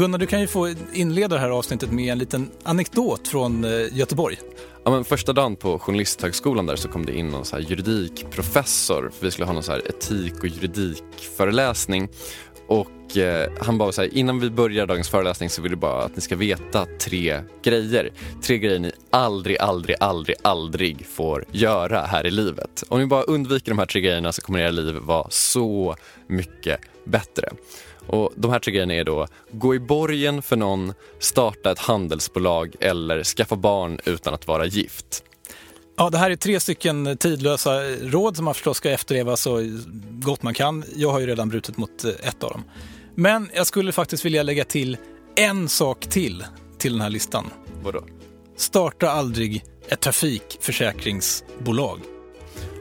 Gunnar, du kan ju få inleda det här avsnittet med en liten anekdot från eh, Göteborg. Ja, men första dagen på Journalisthögskolan där så kom det in någon så här juridikprofessor. För vi skulle ha någon så här etik och juridikföreläsning. Och eh, han bara så här, innan vi börjar dagens föreläsning så vill jag bara att ni ska veta tre grejer. Tre grejer ni aldrig, aldrig, aldrig, aldrig får göra här i livet. Om ni bara undviker de här tre grejerna så kommer era liv vara så mycket bättre. Och De här tre grejerna är då gå i borgen för någon, starta ett handelsbolag eller skaffa barn utan att vara gift. Ja, det här är tre stycken tidlösa råd som man förstås ska efterleva så gott man kan. Jag har ju redan brutit mot eh, ett av dem. Men jag skulle faktiskt vilja lägga till en sak till till den här listan. Vadå? Starta aldrig ett trafikförsäkringsbolag.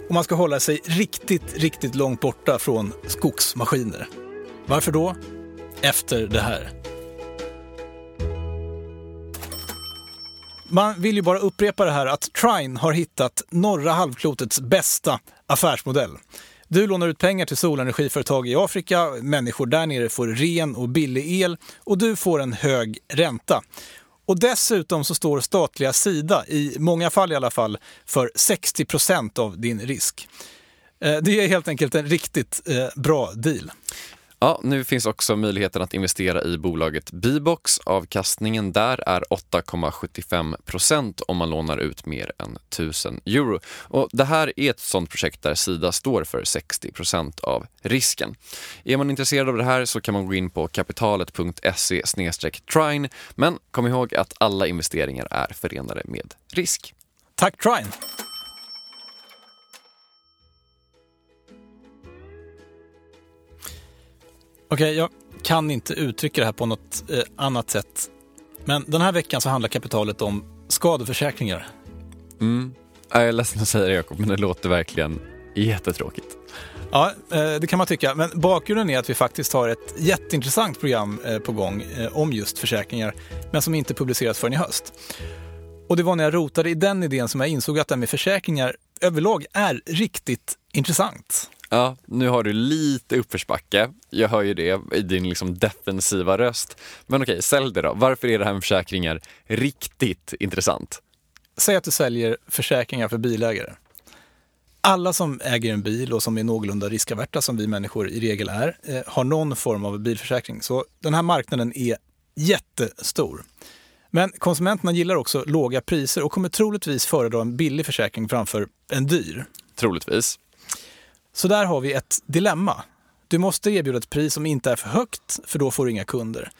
Och man ska hålla sig riktigt, riktigt långt borta från skogsmaskiner. Varför då? Efter det här. Man vill ju bara upprepa det här att Trine har hittat norra halvklotets bästa affärsmodell. Du lånar ut pengar till solenergiföretag i Afrika, människor där nere får ren och billig el och du får en hög ränta. Och dessutom så står statliga Sida, i många fall i alla fall, för 60 procent av din risk. Eh, det är helt enkelt en riktigt eh, bra deal. Ja, nu finns också möjligheten att investera i bolaget Bibox. Avkastningen där är 8,75 procent om man lånar ut mer än 1000 euro. Och det här är ett sådant projekt där Sida står för 60 procent av risken. Är man intresserad av det här så kan man gå in på kapitalet.se trine. Men kom ihåg att alla investeringar är förenade med risk. Tack Trine! Okej, jag kan inte uttrycka det här på något eh, annat sätt. Men den här veckan så handlar kapitalet om skadeförsäkringar. Mm. Jag är ledsen att säga det Jakob, men det låter verkligen jättetråkigt. Ja, eh, det kan man tycka. Men bakgrunden är att vi faktiskt har ett jätteintressant program eh, på gång eh, om just försäkringar, men som inte publiceras förrän i höst. Och det var när jag rotade i den idén som jag insåg att det här med försäkringar överlag är riktigt intressant. Ja, nu har du lite uppförsbacke. Jag hör ju det i din liksom defensiva röst. Men okej, sälj det då. Varför är det här med försäkringar riktigt intressant? Säg att du säljer försäkringar för bilägare. Alla som äger en bil och som är någorlunda riskaverta, som vi människor i regel är, eh, har någon form av bilförsäkring. Så den här marknaden är jättestor. Men konsumenterna gillar också låga priser och kommer troligtvis föredra en billig försäkring framför en dyr. Troligtvis. Så där har vi ett dilemma. Du måste erbjuda ett pris som inte är för högt, för då får du inga kunder.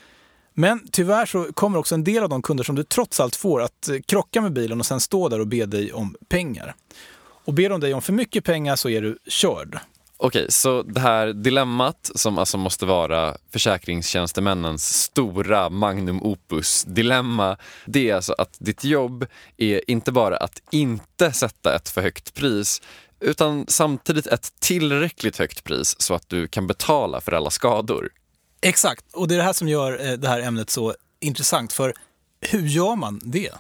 Men tyvärr så kommer också en del av de kunder som du trots allt får att eh, krocka med bilen och sen stå där och be dig om pengar. Och ber de dig om för mycket pengar så är du körd. Okej, så det här dilemmat som alltså måste vara försäkringstjänstemännens stora magnum opus dilemma, det är alltså att ditt jobb är inte bara att inte sätta ett för högt pris, utan samtidigt ett tillräckligt högt pris så att du kan betala för alla skador. Exakt, och det är det här som gör eh, det här ämnet så intressant. För hur gör man det?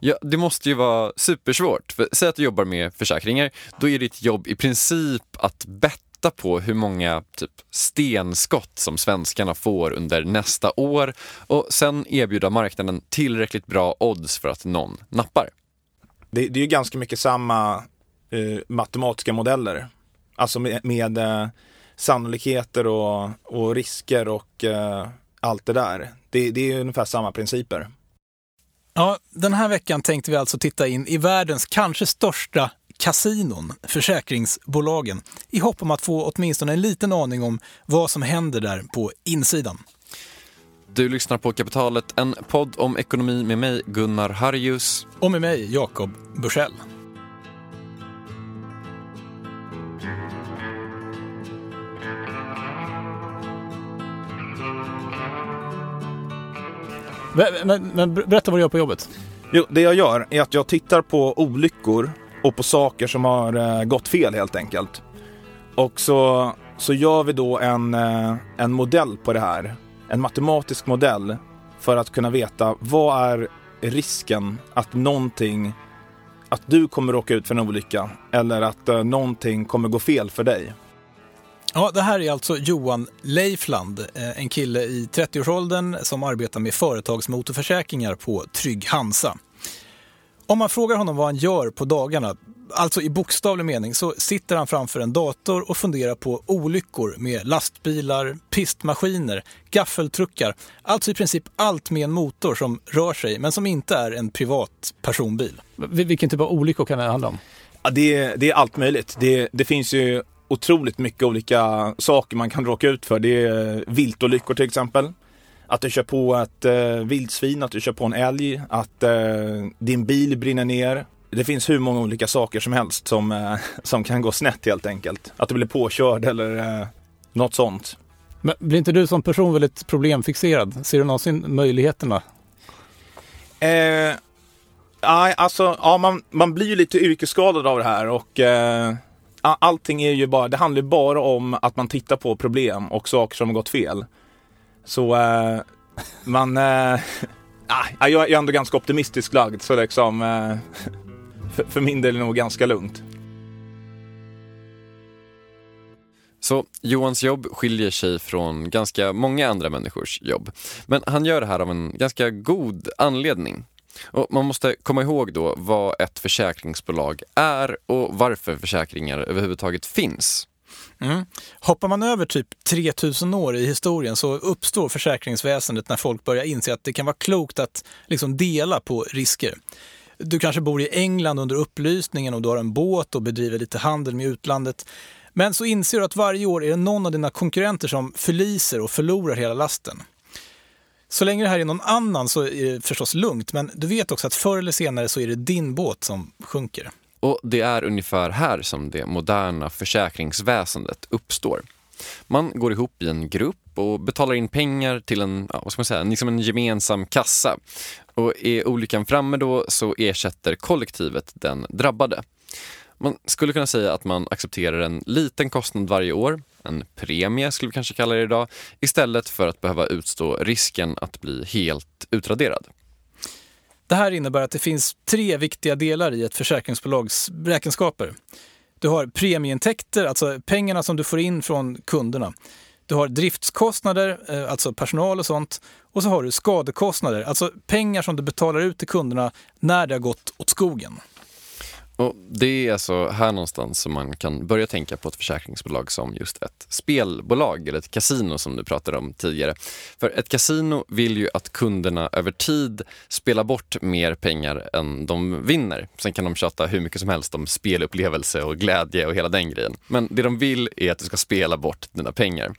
Ja, det måste ju vara supersvårt. För, säg att du jobbar med försäkringar, då är ditt jobb i princip att betta på hur många typ, stenskott som svenskarna får under nästa år och sen erbjuda marknaden tillräckligt bra odds för att någon nappar. Det, det är ju ganska mycket samma eh, matematiska modeller. Alltså med, med eh, sannolikheter och, och, risker och eh, allt det där. Det, det är ungefär samma principer. Ja, den här veckan tänkte vi alltså titta in i världens kanske största kasinon, försäkringsbolagen, i hopp om att få åtminstone en liten aning om vad som händer där på insidan. Du lyssnar på Kapitalet, en podd om ekonomi med mig, Gunnar Harjus. Och med mig, Jakob Bursell. Men, men, berätta vad du gör på jobbet. Jo, det jag gör är att jag tittar på olyckor och på saker som har eh, gått fel helt enkelt. Och så, så gör vi då en, eh, en modell på det här. En matematisk modell för att kunna veta vad är risken att någonting, att du kommer råka ut för en olycka eller att eh, någonting kommer gå fel för dig. Ja, det här är alltså Johan Leifland, eh, en kille i 30-årsåldern som arbetar med företagsmotorförsäkringar på Trygg Hansa. Om man frågar honom vad han gör på dagarna, alltså i bokstavlig mening, så sitter han framför en dator och funderar på olyckor med lastbilar, pistmaskiner, gaffeltruckar, alltså i princip allt med en motor som rör sig men som inte är en privat personbil. Vilken typ av olyckor kan det handla om? Ja, det, det är allt möjligt. Det, det finns ju otroligt mycket olika saker man kan råka ut för. Det är viltolyckor till exempel. Att du kör på ett eh, vildsvin, att du kör på en älg, att eh, din bil brinner ner. Det finns hur många olika saker som helst som, eh, som kan gå snett helt enkelt. Att du blir påkörd eller eh, något sånt. Men blir inte du som person väldigt problemfixerad? Ser du någonsin möjligheterna? Eh, alltså, ja, man, man blir ju lite yrkesskadad av det här och eh, allting är ju bara, det handlar ju bara om att man tittar på problem och saker som har gått fel. Så eh, man, eh, ah, jag är ändå ganska optimistisk lagd så liksom eh, för, för min del är det nog ganska lugnt. Så Johans jobb skiljer sig från ganska många andra människors jobb. Men han gör det här av en ganska god anledning. Och man måste komma ihåg då vad ett försäkringsbolag är och varför försäkringar överhuvudtaget finns. Mm. Hoppar man över typ 3000 år i historien så uppstår försäkringsväsendet när folk börjar inse att det kan vara klokt att liksom dela på risker. Du kanske bor i England under upplysningen och du har en båt och bedriver lite handel med utlandet. Men så inser du att varje år är det någon av dina konkurrenter som förliser och förlorar hela lasten. Så länge det här är någon annan så är det förstås lugnt, men du vet också att förr eller senare så är det din båt som sjunker. Och det är ungefär här som det moderna försäkringsväsendet uppstår. Man går ihop i en grupp och betalar in pengar till en, ja, vad ska man säga, liksom en gemensam kassa. Och är olyckan framme då så ersätter kollektivet den drabbade. Man skulle kunna säga att man accepterar en liten kostnad varje år, en premie skulle vi kanske kalla det idag, istället för att behöva utstå risken att bli helt utraderad. Det här innebär att det finns tre viktiga delar i ett försäkringsbolags räkenskaper. Du har premieintäkter, alltså pengarna som du får in från kunderna. Du har driftskostnader, eh, alltså personal och sånt. Och så har du skadekostnader, alltså pengar som du betalar ut till kunderna när det har gått åt skogen. Och Det är alltså här någonstans som man kan börja tänka på ett försäkringsbolag som just ett spelbolag eller ett kasino som du pratade om tidigare. För ett kasino vill ju att kunderna över tid spelar bort mer pengar än de vinner. Sen kan de tjata hur mycket som helst om spelupplevelse och glädje och hela den grejen. Men det de vill är att du ska spela bort dina pengar.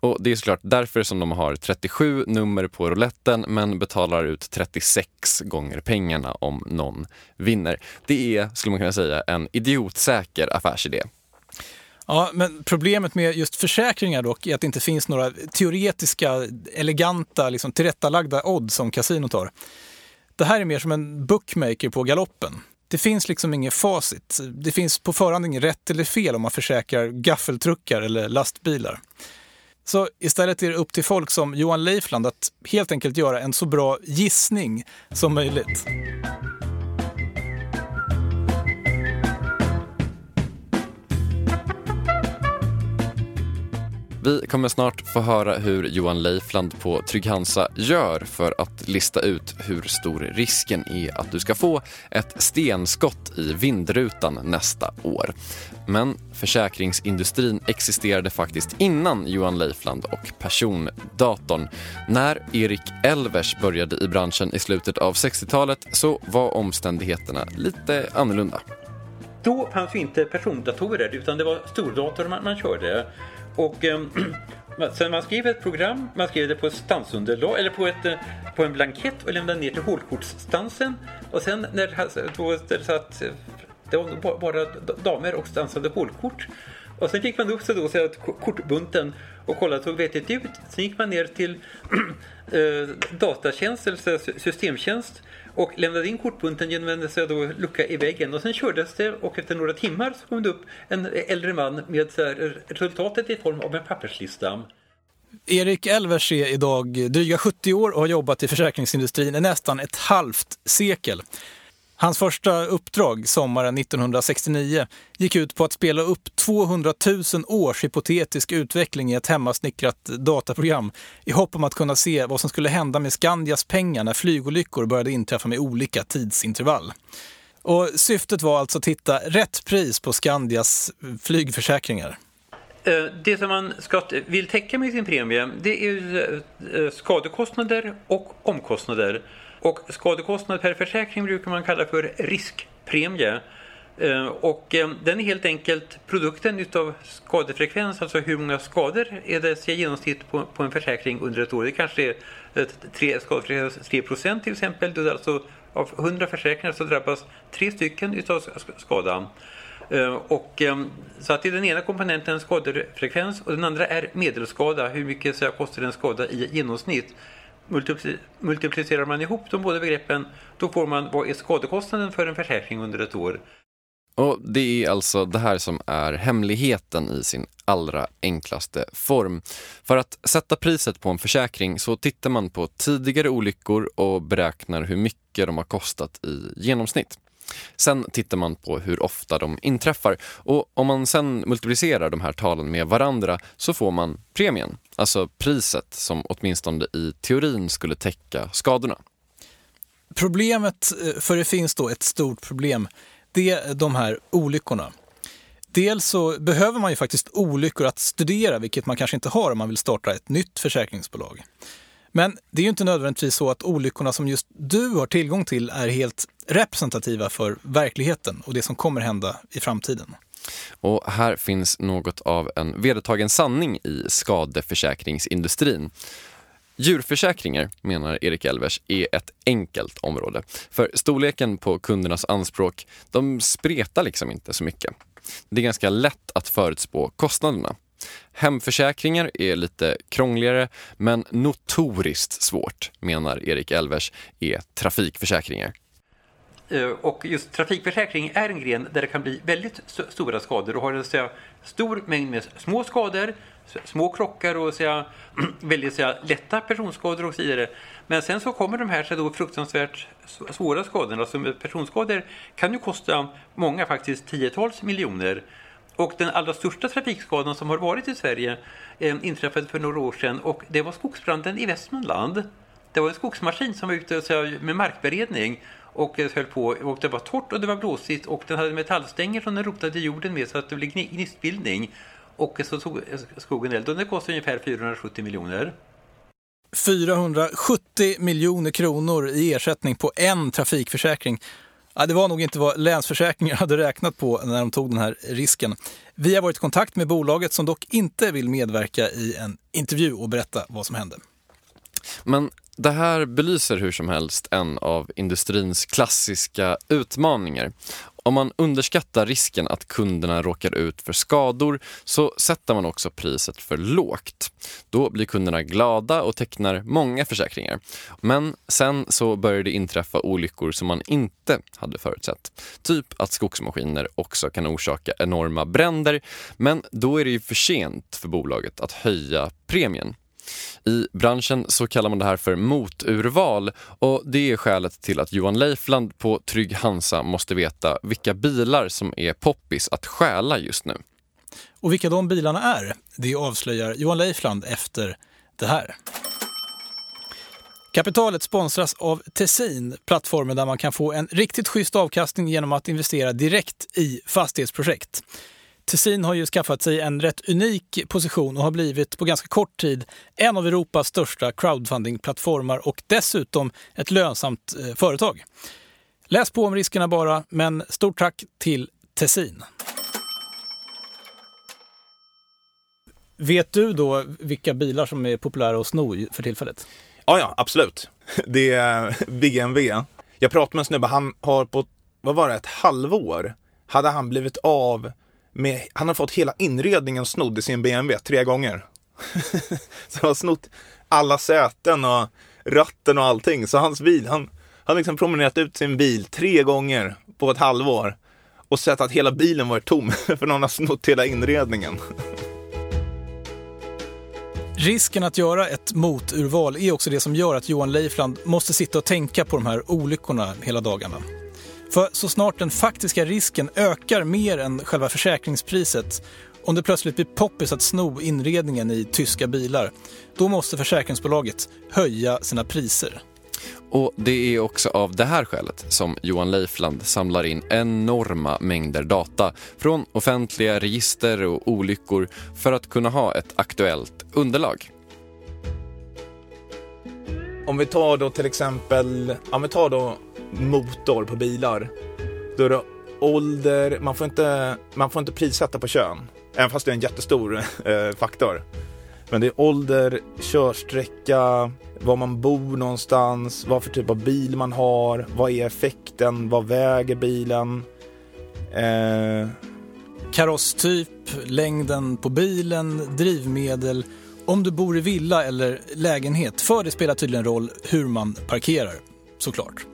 Och Det är såklart därför som de har 37 nummer på rouletten men betalar ut 36 gånger pengarna om någon vinner. Det är, skulle man man kunna säga, en idiotsäker affärsidé. Ja, men problemet med just försäkringar dock är att det inte finns några teoretiska, eleganta, liksom tillrättalagda odds som kasinot har. Det här är mer som en bookmaker på galoppen. Det finns liksom inget facit. Det finns på förhand inget rätt eller fel om man försäkrar gaffeltruckar eller lastbilar. Så istället är det upp till folk som Johan Leifland att helt enkelt göra en så bra gissning som möjligt. Vi kommer snart få höra hur Johan Leifland på Trygg-Hansa gör för att lista ut hur stor risken är att du ska få ett stenskott i vindrutan nästa år. Men försäkringsindustrin existerade faktiskt innan Johan Leifland och persondatorn. När Erik Elvers började i branschen i slutet av 60-talet så var omständigheterna lite annorlunda. Då fanns ju inte persondatorer utan det var stordatorer man, man körde. Och eh, sen man skrev ett program, man skrev det på ett stansunderlag eller på, ett, eh, på en blankett och lämnade ner till hålkortsstansen. Och sen när då, det satt eh, det var bara damer och stansade hålkort. Och sen gick man upp så då så att kortbunten och kollade såg vettigt ut. Sen gick man ner till eh, datatjänst eller systemtjänst och lämnade in kortbunten genom en så lucka i väggen. Och sen kördes det och efter några timmar så kom det upp en äldre man med så här, resultatet i form av en papperslista. Erik Elvers är idag dryga 70 år och har jobbat i försäkringsindustrin i nästan ett halvt sekel. Hans första uppdrag sommaren 1969 gick ut på att spela upp 200 000 års hypotetisk utveckling i ett hemmasnickrat dataprogram i hopp om att kunna se vad som skulle hända med Skandias pengar när flygolyckor började inträffa med olika tidsintervall. Och syftet var alltså att hitta rätt pris på Skandias flygförsäkringar. Eh, det som man ska, vill täcka med sin premie det är eh, skadekostnader och omkostnader. Och skadekostnad per försäkring brukar man kalla för riskpremie. Eh, och eh, den är helt enkelt produkten utav skadefrekvens, alltså hur många skador är det i genomsnitt på, på en försäkring under ett år. Det kanske är tre, skadefrekvens 3 procent till exempel. Det är alltså av 100 försäkringar så drabbas tre stycken utav skadan. Eh, och, så att det är den ena komponenten skadefrekvens och den andra är medelskada. Hur mycket så kostar en skada i genomsnitt? Multiplicerar man ihop de båda begreppen då får man vad är skadekostnaden för en försäkring under ett år. Och Det är alltså det här som är hemligheten i sin allra enklaste form. För att sätta priset på en försäkring så tittar man på tidigare olyckor och beräknar hur mycket de har kostat i genomsnitt. Sen tittar man på hur ofta de inträffar och om man sen multiplicerar de här talen med varandra så får man premien, alltså priset som åtminstone i teorin skulle täcka skadorna. Problemet, eh, för det finns då ett stort problem, det är de här olyckorna. Dels så behöver man ju faktiskt olyckor att studera, vilket man kanske inte har om man vill starta ett nytt försäkringsbolag. Men det är ju inte nödvändigtvis så att olyckorna som just du har tillgång till är helt representativa för verkligheten och det som kommer hända i framtiden. Och här finns något av en vedertagen sanning i skadeförsäkringsindustrin. Djurförsäkringar, menar Erik Elvers, är ett enkelt område. För storleken på kundernas anspråk, de spretar liksom inte så mycket. Det är ganska lätt att förutspå kostnaderna. Hemförsäkringar är lite krångligare, men notoriskt svårt, menar Erik Elvers, är trafikförsäkringar. Eh, och just trafikförsäkring är en gren där det kan bli väldigt stora skador och har en stor mängd med små skador, små krockar och säga, väldigt säga, lätta personskador och så vidare. Men sen så kommer de här så då fruktansvärt svåra skadorna. Alltså personskador kan ju kosta många, faktiskt tiotals miljoner. Och den allra största trafikskadan som har varit i Sverige eh, inträffade för några år sedan och det var skogsbranden i Västmanland. Det var en skogsmaskin som var ute med markberedning och eh, höll på och det var torrt och det var blåsigt och den hade metallstänger som den rotade i jorden med så att det blev gnistbildning. Och så tog eh, skogen eld och det kostade ungefär 470 miljoner. 470 miljoner kronor i ersättning på en trafikförsäkring. Ja, det var nog inte vad Länsförsäkringar hade räknat på när de tog den här risken. Vi har varit i kontakt med bolaget som dock inte vill medverka i en intervju och berätta vad som hände. Men det här belyser hur som helst en av industrins klassiska utmaningar. Om man underskattar risken att kunderna råkar ut för skador så sätter man också priset för lågt. Då blir kunderna glada och tecknar många försäkringar. Men sen så börjar det inträffa olyckor som man inte hade förutsett. Typ att skogsmaskiner också kan orsaka enorma bränder. Men då är det ju för sent för bolaget att höja premien. I branschen så kallar man det här för moturval och det är skälet till att Johan Leifland på Trygg Hansa måste veta vilka bilar som är poppis att stjäla just nu. Och vilka de bilarna är, det avslöjar Johan Leifland efter det här. Kapitalet sponsras av Tessin, plattformen där man kan få en riktigt schysst avkastning genom att investera direkt i fastighetsprojekt. Tessin har ju skaffat sig en rätt unik position och har blivit på ganska kort tid en av Europas största crowdfundingplattformar och dessutom ett lönsamt eh, företag. Läs på om riskerna bara, men stort tack till Tessin. Vet du då vilka bilar som är populära att sno för tillfället? Ja, ja, absolut. Det är BMW. Jag pratade med en snubbe, han har på, vad var det, ett halvår hade han blivit av med, han har fått hela inredningen snodd i sin BMW tre gånger. så han har snott alla säten och ratten och allting. Så hans bil, han, har liksom promenerat ut sin bil tre gånger på ett halvår och sett att hela bilen varit tom för någon har snott hela inredningen. Risken att göra ett moturval är också det som gör att Johan Leifland måste sitta och tänka på de här olyckorna hela dagarna. För så snart den faktiska risken ökar mer än själva försäkringspriset om det plötsligt blir poppis att sno inredningen i tyska bilar, då måste försäkringsbolaget höja sina priser. Och det är också av det här skälet som Johan Leifland samlar in enorma mängder data från offentliga register och olyckor för att kunna ha ett aktuellt underlag. Om vi tar då till exempel, om vi tar då motor på bilar. Då är det ålder, man får inte, man får inte prissätta på kön. Även fast det är en jättestor eh, faktor. Men det är ålder, körsträcka, var man bor någonstans, vad för typ av bil man har, vad är effekten, vad väger bilen? Eh... Karosstyp, längden på bilen, drivmedel, om du bor i villa eller lägenhet. För det spelar tydligen roll hur man parkerar, såklart.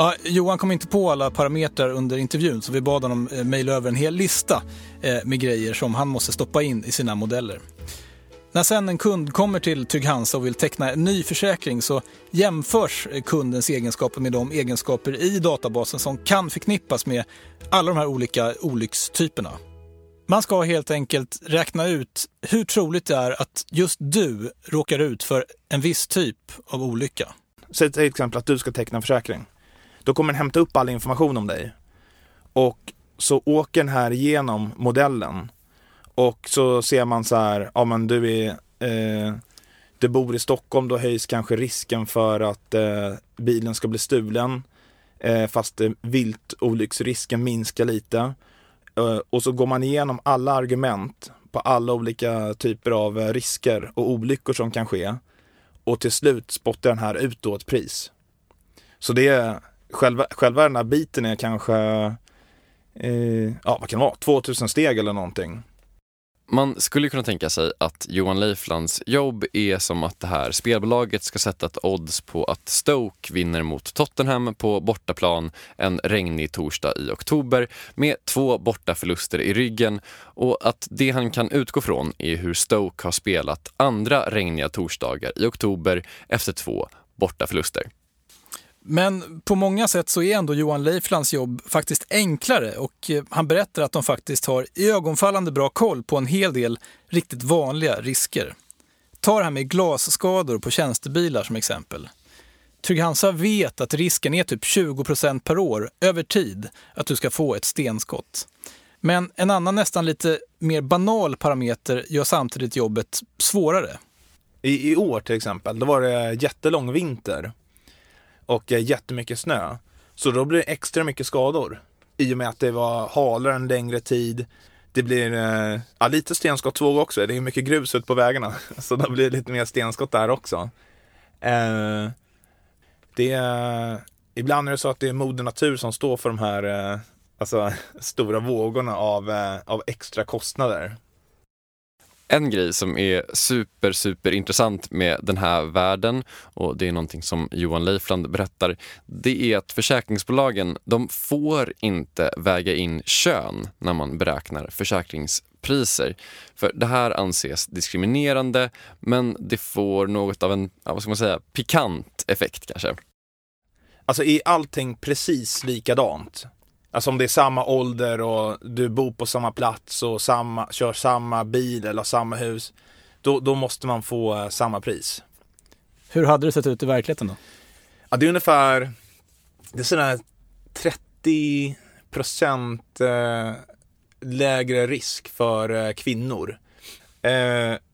Ja, Johan kom inte på alla parametrar under intervjun så vi bad honom eh, mejla över en hel lista eh, med grejer som han måste stoppa in i sina modeller. När sen en kund kommer till Trygg-Hansa och vill teckna en ny försäkring så jämförs eh, kundens egenskaper med de egenskaper i databasen som kan förknippas med alla de här olika olyckstyperna. Man ska helt enkelt räkna ut hur troligt det är att just du råkar ut för en viss typ av olycka. Säg till exempel att du ska teckna en försäkring. Då kommer den hämta upp all information om dig. Och så åker den här igenom modellen och så ser man så här, ja men du är, eh, du bor i Stockholm, då höjs kanske risken för att eh, bilen ska bli stulen. Eh, fast eh, viltolycksrisken minskar lite. Eh, och så går man igenom alla argument på alla olika typer av eh, risker och olyckor som kan ske. Och till slut spottar den här ut då ett pris. Så det är, själva, själva den här biten är kanske, eh, ja vad kan det vara, 2000 steg eller någonting. Man skulle kunna tänka sig att Johan Leiflands jobb är som att det här spelbolaget ska sätta ett odds på att Stoke vinner mot Tottenham på bortaplan en regnig torsdag i oktober med två bortaförluster i ryggen och att det han kan utgå från är hur Stoke har spelat andra regniga torsdagar i oktober efter två bortaförluster. Men på många sätt så är ändå Johan Leiflands jobb faktiskt enklare och eh, han berättar att de faktiskt har ögonfallande bra koll på en hel del riktigt vanliga risker. Ta det här med glasskador på tjänstebilar som exempel. Trygg-Hansa vet att risken är typ 20% per år över tid att du ska få ett stenskott. Men en annan nästan lite mer banal parameter gör samtidigt jobbet svårare. I, I år till exempel, då var det jättelång vinter och eh, jättemycket snö. Så då blir det extra mycket skador. I och med att det var halare en längre tid. Det blir eh, ja, lite stenskottsvåg också. Det är mycket grus ut på vägarna. Så då blir det lite mer stenskott där också. Eh, det är, ibland är det så att det är moder natur som står för de här eh, alltså, stora vågorna av, eh, av extra kostnader. En grej som är super, super intressant med den här världen och det är någonting som Johan Leifland berättar. Det är att försäkringsbolagen, de får inte väga in kön när man beräknar försäkringspriser. För det här anses diskriminerande men det får något av en, vad ska man säga, pikant effekt kanske. Alltså är allting precis likadant Alltså om det är samma ålder och du bor på samma plats och samma, kör samma bil eller samma hus. Då, då måste man få uh, samma pris. Hur hade det sett ut i verkligheten då? Ja, det är ungefär det är sådär 30 procent uh, lägre risk för uh, kvinnor.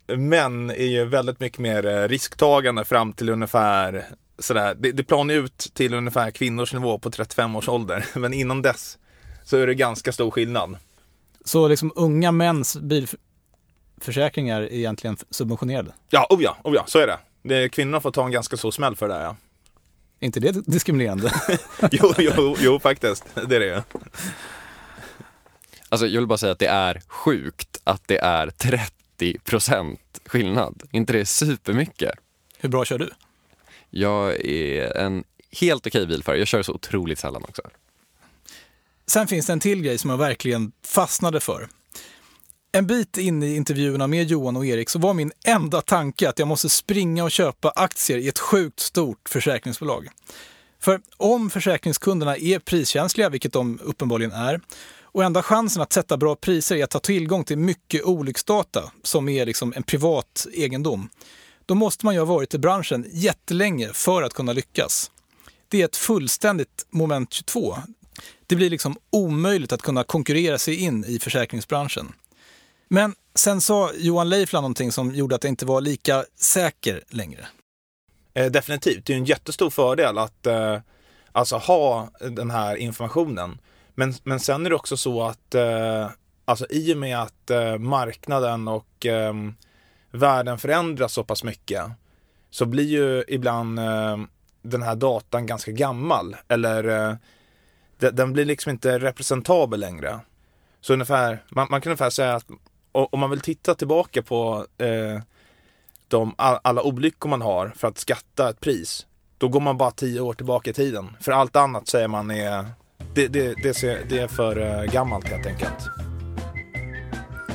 män är ju väldigt mycket mer risktagande fram till ungefär sådär, det, det planar ut till ungefär kvinnors nivå på 35 års ålder. Men innan dess så är det ganska stor skillnad. Så liksom unga mäns bilförsäkringar är egentligen subventionerade? Ja, oh ja, oh ja, så är det. det kvinnorna får ta en ganska stor smäll för det där, ja. Är inte det diskriminerande? jo, jo, jo, faktiskt. Det är det ju. Alltså, jag vill bara säga att det är sjukt att det är 30 procent skillnad. inte det supermycket? Hur bra kör du? Jag är en helt okej bilförare. Jag kör så otroligt sällan också. Sen finns det en till grej som jag verkligen fastnade för. En bit in i intervjuerna med Johan och Erik så var min enda tanke att jag måste springa och köpa aktier i ett sjukt stort försäkringsbolag. För om försäkringskunderna är priskänsliga, vilket de uppenbarligen är, och enda chansen att sätta bra priser är att ha tillgång till mycket olycksdata som är liksom en privat egendom, då måste man ju ha varit i branschen jättelänge för att kunna lyckas. Det är ett fullständigt moment 22. Det blir liksom omöjligt att kunna konkurrera sig in i försäkringsbranschen. Men sen sa Johan Leifland någonting som gjorde att det inte var lika säker längre. Eh, definitivt, det är en jättestor fördel att eh, alltså ha den här informationen. Men, men sen är det också så att eh, alltså i och med att eh, marknaden och eh, världen förändras så pass mycket så blir ju ibland eh, den här datan ganska gammal eller eh, den blir liksom inte representabel längre. Så ungefär, man, man kan ungefär säga att om man vill titta tillbaka på eh, de, alla olyckor man har för att skatta ett pris, då går man bara tio år tillbaka i tiden. För allt annat säger man är, det, det, det, ser, det är för eh, gammalt helt enkelt.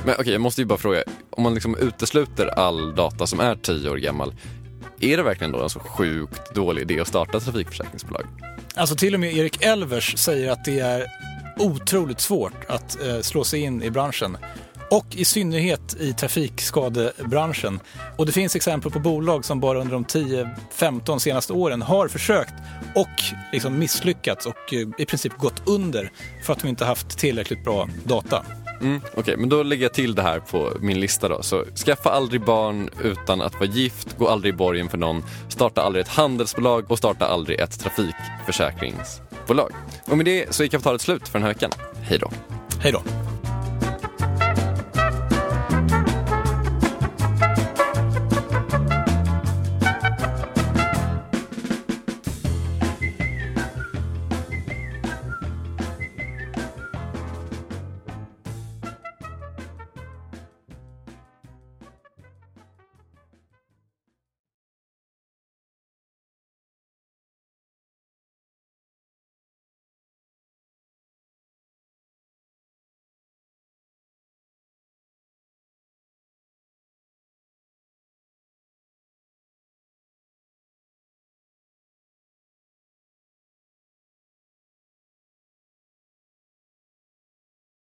Men okej, okay, jag måste ju bara fråga, om man liksom utesluter all data som är tio år gammal, är det verkligen då en så sjukt dålig idé att starta trafikförsäkringsbolag? Alltså till och med Erik Elvers säger att det är otroligt svårt att eh, slå sig in i branschen. Och i synnerhet i trafikskadebranschen. Och det finns exempel på bolag som bara under de 10-15 senaste åren har försökt och liksom misslyckats och eh, i princip gått under för att de inte haft tillräckligt bra data. Mm, Okej, okay, men då lägger jag till det här på min lista då. Så skaffa aldrig barn utan att vara gift, gå aldrig i borgen för någon, starta aldrig ett handelsbolag och starta aldrig ett trafikförsäkringsbolag. Och med det så är kapitalet slut för den här veckan. Hej då. Hej då.